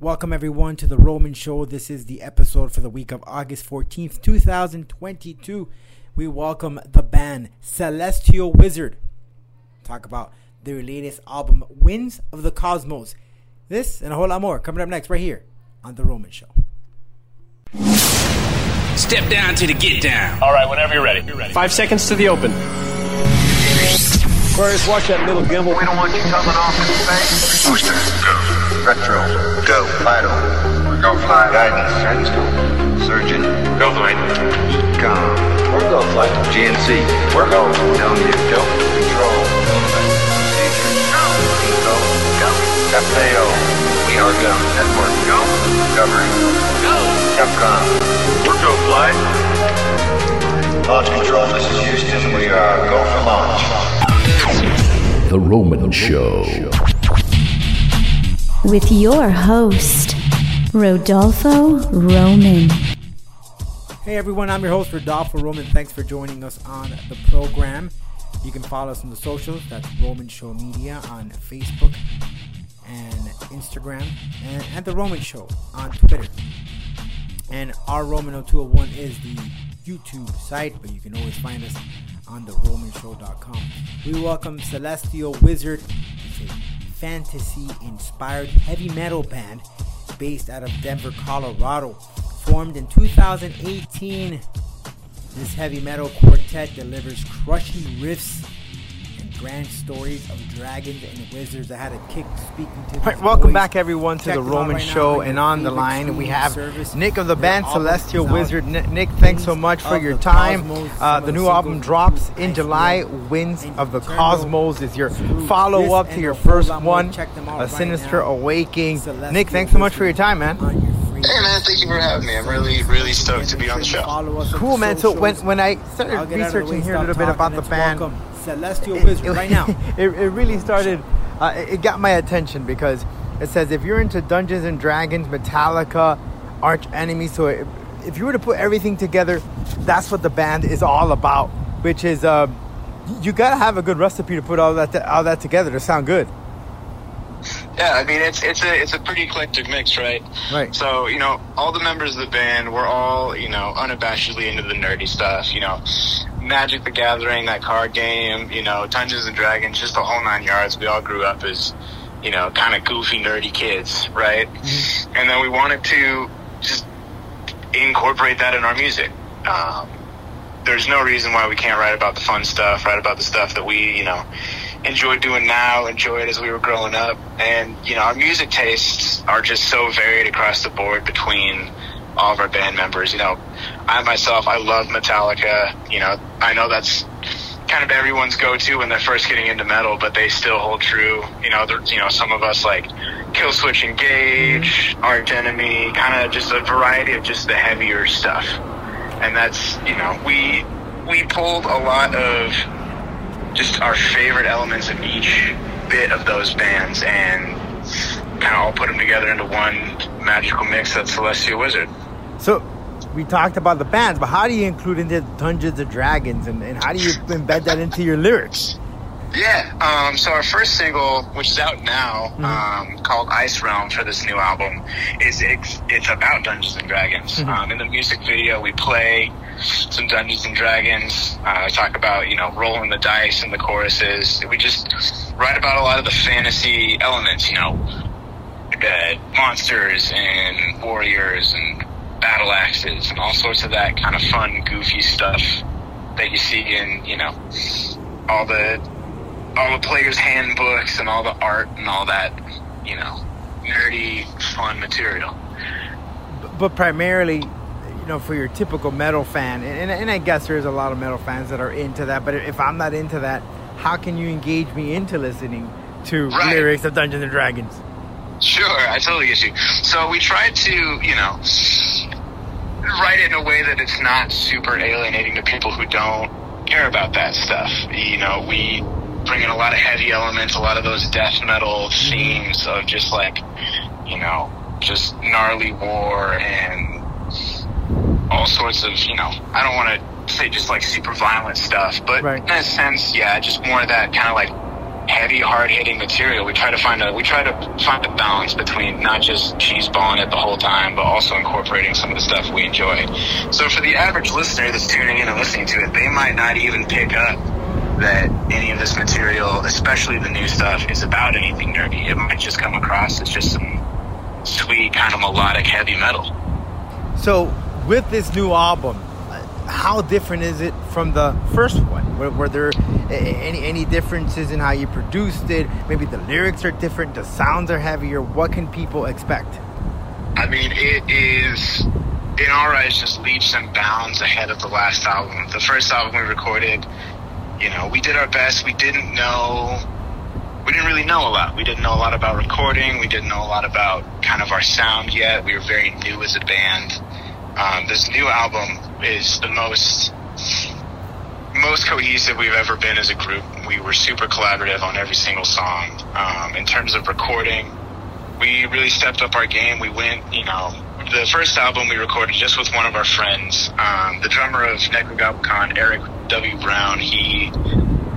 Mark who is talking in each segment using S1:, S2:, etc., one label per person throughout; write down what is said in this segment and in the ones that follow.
S1: Welcome everyone to the Roman Show. This is the episode for the week of August 14th, 2022. We welcome the band Celestial Wizard. Talk about their latest album, Winds of the Cosmos. This and a whole lot more coming up next right here on the Roman Show.
S2: Step down to the get down.
S3: All right, whenever you're ready. You're ready.
S4: Five seconds to the open.
S5: Aquarius, watch that little gimbal.
S6: We don't want you coming off in space. Booster, go. Retro, go. Vital, go fly. Guidance, guidance, go. Surgeon,
S3: Go flight.
S6: EECOM, we're go flight. GNC, we're go. You, go. Control, go. INCO, go. FAO, we are go. Network, go. Discovery, go. Capcom, we're go flight. Launch control, this is Houston. We are go for launch.
S7: The Roman Show.
S8: With your host, Rodolfo Roman.
S1: Hey everyone, I'm your host Rodolfo Roman. Thanks for joining us on the program. You can follow us on the socials. That's Roman Show Media on Facebook and Instagram, and at the Roman Show on Twitter. And our Roman 0201 is the YouTube site, but you can always find us on the romanshow.com. We welcome Celestial Wizard. Fantasy inspired heavy metal band based out of Denver, Colorado. Formed in 2018, this heavy metal quartet delivers crushing riffs grand stories of dragons and wizards. I had a kick speaking to
S9: All right,
S1: these
S9: welcome
S1: boys.
S9: back everyone to
S1: Check
S9: the Roman
S1: right
S9: Show
S1: on
S9: and on the line we have
S1: service.
S9: Nick of the band Celestial. Wizard. Nick, Nick, thanks so much for your time.
S1: Cosmos,
S9: Uh, the new album drops in July. Winds of the Cosmos is your follow up to your
S1: and a whole
S9: first one,
S1: Check them out
S9: A Sinister
S1: now.
S9: Awakening.
S1: Celestial
S9: Nick, thanks so much for your time, man.
S1: on your free
S6: Hey man, thank you for having me. I'm really, really stoked to be on the show.
S1: Follow us on
S9: Cool, man. So when when I started
S1: get out of the way,
S9: researching here a little bit about the band,
S1: welcome Celestial
S9: it-
S1: Wizard
S9: it-
S1: right now.
S9: it, it really started. Uh, it it got my attention because it says if you're into Dungeons and Dragons, Metallica, Arch Enemy. So if, if you were to put everything together, that's what the band is all about. Which is uh, you gotta have a good recipe to put all that all that together to sound good.
S10: Yeah, I mean it's it's a it's a pretty eclectic mix, right?
S9: Right.
S10: So you know, all the members of the band, we're all you know unabashedly into the nerdy stuff. You know, Magic the Gathering, that card game. You know, Dungeons and Dragons, just the whole nine yards. We all grew up as you know, kind of goofy, nerdy kids, right? And then we wanted to just incorporate that in our music. Um, there's no reason why we can't write about the fun stuff, write about the stuff that we, you know, enjoy doing now, enjoyed as we were growing up. And, you know, our music tastes are just so varied across the board between all of our band members. You know, I myself, I love Metallica. You know, I know that's kind of everyone's go-to when they're first getting into metal, but they still hold true. You know, you know, some of us like Killswitch Engage, Arch Enemy, kind of just a variety of just the heavier stuff. And that's, you know, we we pulled a lot of just our favorite elements of each bit of those bands and kind of all put them together into one magical mix that's Celestial Wizard.
S9: So we talked about the bands, but how do you include into Dungeons and Dragons, and, and how do you embed that into your lyrics?
S10: Yeah. Um, so our first single, which is out now, um, called Ice Realm for this new album, is it's, it's about Dungeons and Dragons. Um, in the music video, we play some Dungeons and Dragons. Uh, talk about you know rolling the dice and the choruses. We just write about a lot of the fantasy elements. You know, uh, monsters and warriors and battle axes and all sorts of that kind of fun, goofy stuff that you see in you know all the all the players' handbooks and all the art and all that, you know, nerdy, fun material.
S9: but primarily, you know, for your typical metal fan, and, and, I guess there's a lot of metal fans that are into that. But if I'm not into that, how can you engage me into listening to
S10: Right.
S9: lyrics of Dungeons and Dragons?
S10: Sure, I totally get you. So we tried to, you know, write it in a way that it's not super alienating to people who don't care about that stuff. You know, we bring in a lot of heavy elements, a lot of those death metal themes of just like, you know, just gnarly war and all sorts of, you know, I don't want to say just like super violent stuff, but
S9: Right.
S10: in a sense, yeah, just more of that kind of like heavy, hard hitting material. We try to find a we try to find a balance between not just cheese balling it the whole time, but also incorporating some of the stuff we enjoy. So for the average listener that's tuning in and listening to it, they might not even pick up that any of this material, especially the new stuff, is about anything nerdy. It might just come across as just some sweet kind of melodic heavy metal.
S9: So, with this new album, how different is it from the first one? Were, were there any any differences in how you produced it? Maybe the lyrics are different, the sounds are heavier. What can people expect?
S10: I mean, it is in our eyes just leaps and bounds ahead of the last album. The first album we recorded, you know, we did our best. We didn't know, we didn't really know a lot. We didn't know a lot about recording. We didn't know a lot about kind of our sound yet. We were very new as a band. Um, this new album is the most most cohesive we've ever been as a group. We were super collaborative on every single song. Um, in terms of recording, we really stepped up our game. We went, you know, the first album we recorded just with one of our friends, um, the drummer of Necrogoblikon, Eric W. Brown. He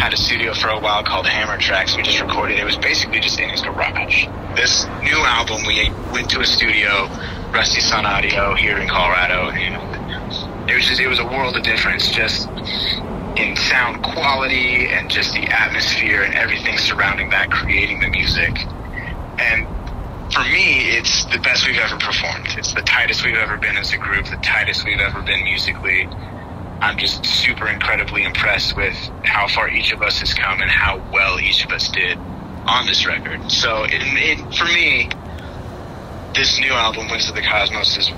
S10: had a studio for a while called Hammer Tracks. We just recorded. It was basically just in his garage. This new album, we went to a studio, Rusty Sun Audio here in Colorado, and it was just it was a world of difference. Just in sound quality and just the atmosphere and everything surrounding that, creating the music. And for me, it's the best we've ever performed. It's the tightest we've ever been as a group, the tightest we've ever been musically. I'm just super incredibly impressed with how far each of us has come and how well each of us did on this record. So, it, it, for me, this new album, Winds of the Cosmos, is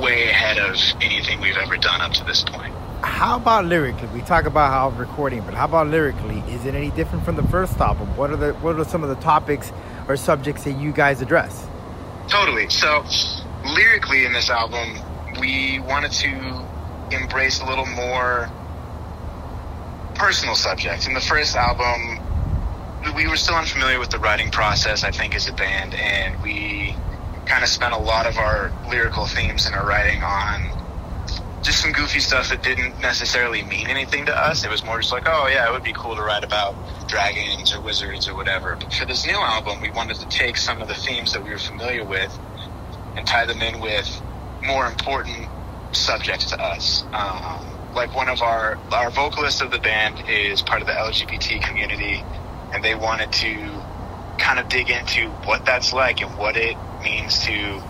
S10: way ahead of anything we've ever done up to this point.
S9: How about lyrically? We talk about how recording, but how about lyrically? Is it any different from the first album? What are the what are some of the topics or subjects that you guys address?
S10: Totally. So, lyrically in this album, we wanted to embrace a little more personal subjects. In the first album, we were still unfamiliar with the writing process, I think, as a band, and we kind of spent a lot of our lyrical themes in our writing on just some goofy stuff that didn't necessarily mean anything to us. It was more just like, oh yeah, it would be cool to write about dragons or wizards or whatever. But for this new album, we wanted to take some of the themes that we were familiar with and tie them in with more important subjects to us. Um, like one of our our vocalists of the band is part of the LGBT community, and they wanted to kind of dig into what that's like and what it means to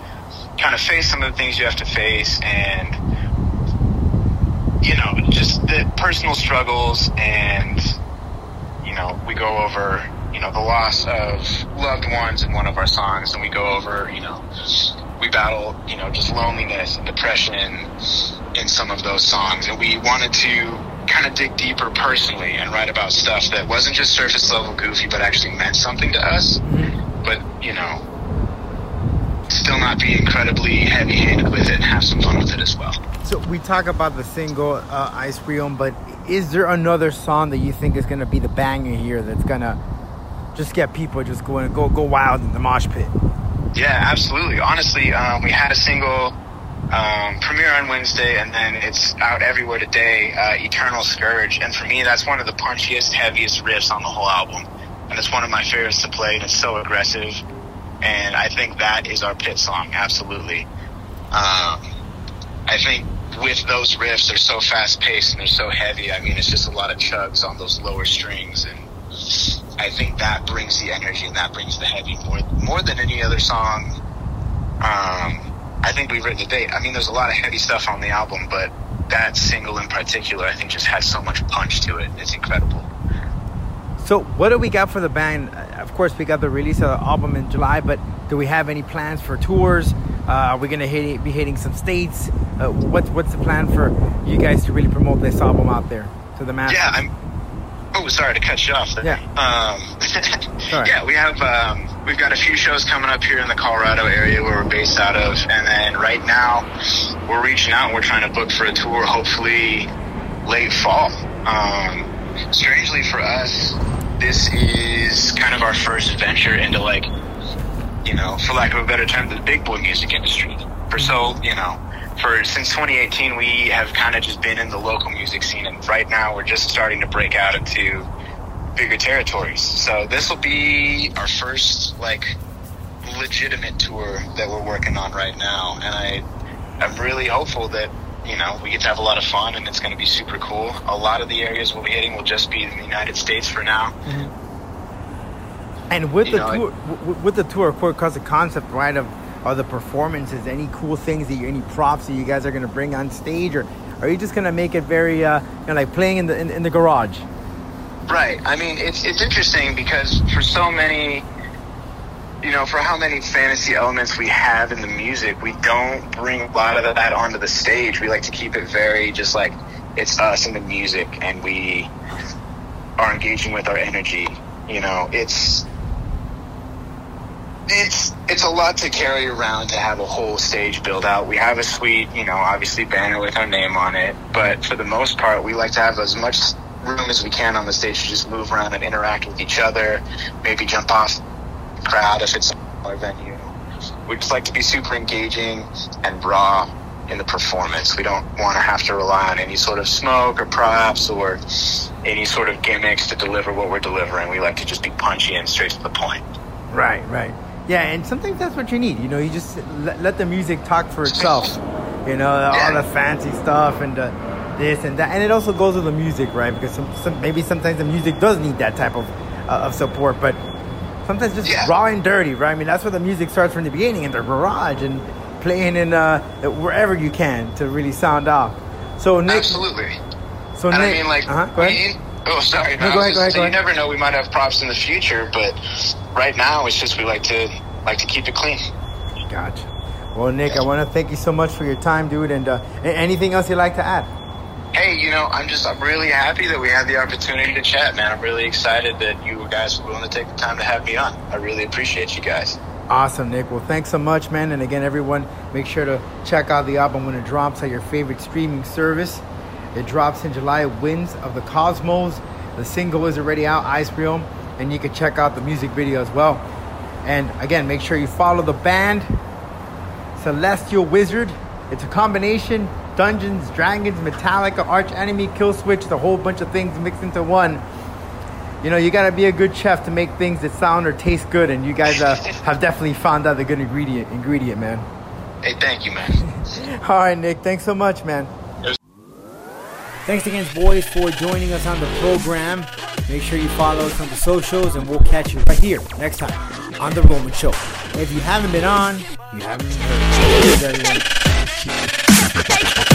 S10: kind of face some of the things you have to face and you know just the personal struggles and you know we go over you know the loss of loved ones in one of our songs and we go over you know we battle you know just loneliness and depression in some of those songs. And we wanted to kind of dig deeper personally and write about stuff that wasn't just surface level goofy but actually meant something to us. But you know still not be incredibly heavy handed with it and have some fun with it as well.
S9: So we talk about the single uh, Ice Realm, but is there another song that you think is gonna be the banger here that's gonna just get people just going go go wild in the mosh pit?
S10: Yeah, absolutely. Honestly, um, we had a single um, premiere on Wednesday, and then it's out everywhere today. Uh, Eternal Scourge, and for me, that's one of the punchiest, heaviest riffs on the whole album, and it's one of my favorites to play. And it's so aggressive, and I think that is our pit song. Absolutely. Um, I think with those riffs, they're so fast paced and they're so heavy. I mean, it's just a lot of chugs on those lower strings, and I think that brings the energy and that brings the heavy more more than any other song. Um, I think we've written to date. I mean, there's a lot of heavy stuff on the album, but that single in particular, I think, just has so much punch to it. It's incredible.
S9: So what do we got for the band? Uh, Of course, we got the release of the album in July, but do we have any plans for tours? Uh, are we gonna hit, be hitting some states? Uh, what's what's the plan for you guys to really promote this album out there to the masses?
S10: Yeah, I'm. Oh, sorry to cut you off. There.
S9: Yeah.
S10: Um,
S9: Sorry.
S10: yeah, we have um, we've got a few shows coming up here in the Colorado area where we're based out of, and then right now we're reaching out and we're trying to book for a tour, hopefully late fall. Um, strangely for us, this is kind of our first venture into like, you know, for lack of a better term, the big boy music industry. For so, you know, for since 2018, we have kind of just been in the local music scene, and right now we're just starting to break out into bigger territories. So this will be our first like legitimate tour that we're working on right now, and I I'm really hopeful that you know we get to have a lot of fun and it's going to be super cool. A lot of the areas we'll be hitting will just be in the United States for now. Mm-hmm.
S9: And with
S10: You
S9: the
S10: know,
S9: tour, w- with the tour, of course, because the concept, right, of are the performances, any cool things that you, any props that you guys are gonna bring on stage, or are you just gonna make it very, uh, you know, like playing in the in, in the garage?
S10: Right. I mean, it's it's interesting because for so many, you know, for how many fantasy elements we have in the music, we don't bring a lot of that onto the stage. We like to keep it very just like it's us and the music, and we are engaging with our energy. You know, it's it's it's a lot to carry around to have a whole stage build out. We have a sweet, you know, obviously banner with our name on it, but for the most part, we like to have as much room as we can on the stage to just move around and interact with each other. Maybe jump off the crowd if it's our venue. We just like to be super engaging and raw in the performance. We don't want to have to rely on any sort of smoke or props or any sort of gimmicks to deliver what we're delivering. We like to just be punchy and straight to the point.
S9: Right, right. Yeah, and sometimes that's what you need. You know, you just let, let the music talk for itself. You know, all the fancy stuff and the, this and that, and it also goes with the music, right? Because some, some maybe sometimes the music does need that type of uh, of support, but sometimes just
S10: Yeah.
S9: raw and dirty, right? I mean, that's where the music starts from the beginning in the garage and playing in uh, wherever you can to really sound out. So Nick,
S10: Absolutely.
S9: so
S10: And I
S9: Nick,
S10: mean, like,
S9: uh-huh, go ahead.
S10: we- oh, sorry.
S9: No,
S10: I
S9: go ahead,
S10: just
S9: go ahead, go
S10: you never know. We might have props in the future, but right now it's just we like to like to keep it clean.
S9: Gotcha. Well, Nick, I want to thank you so much for your time, dude. And uh, anything else you'd like to add?
S10: Hey, you know, I'm just I'm really happy that we had the opportunity to chat, man. I'm really excited that you guys were willing to take the time to have me on. I really appreciate you guys.
S9: Awesome, Nick. Well, thanks so much, man. And again, everyone, make sure to check out the album when it drops at your favorite streaming service. It drops in July. Winds of the Cosmos. The single is already out, Ice Realm, and you can check out the music video as well. And again, make sure you follow the band Celestial Wizard. It's a combination Dungeons, Dragons, Metallica, Arch Enemy, Kill Switch, the whole bunch of things mixed into one. You know, you gotta be a good chef to make things that sound or taste good, and you guys uh, have definitely found out the good ingredient, ingredient, man.
S10: Hey, thank you, man.
S9: All right, Nick, thanks so much, man.
S1: Thanks again, boys, for joining us on the program. Make sure you follow us on the socials, and we'll catch you right here next time on The Roman Show. If you haven't been on, you haven't heard.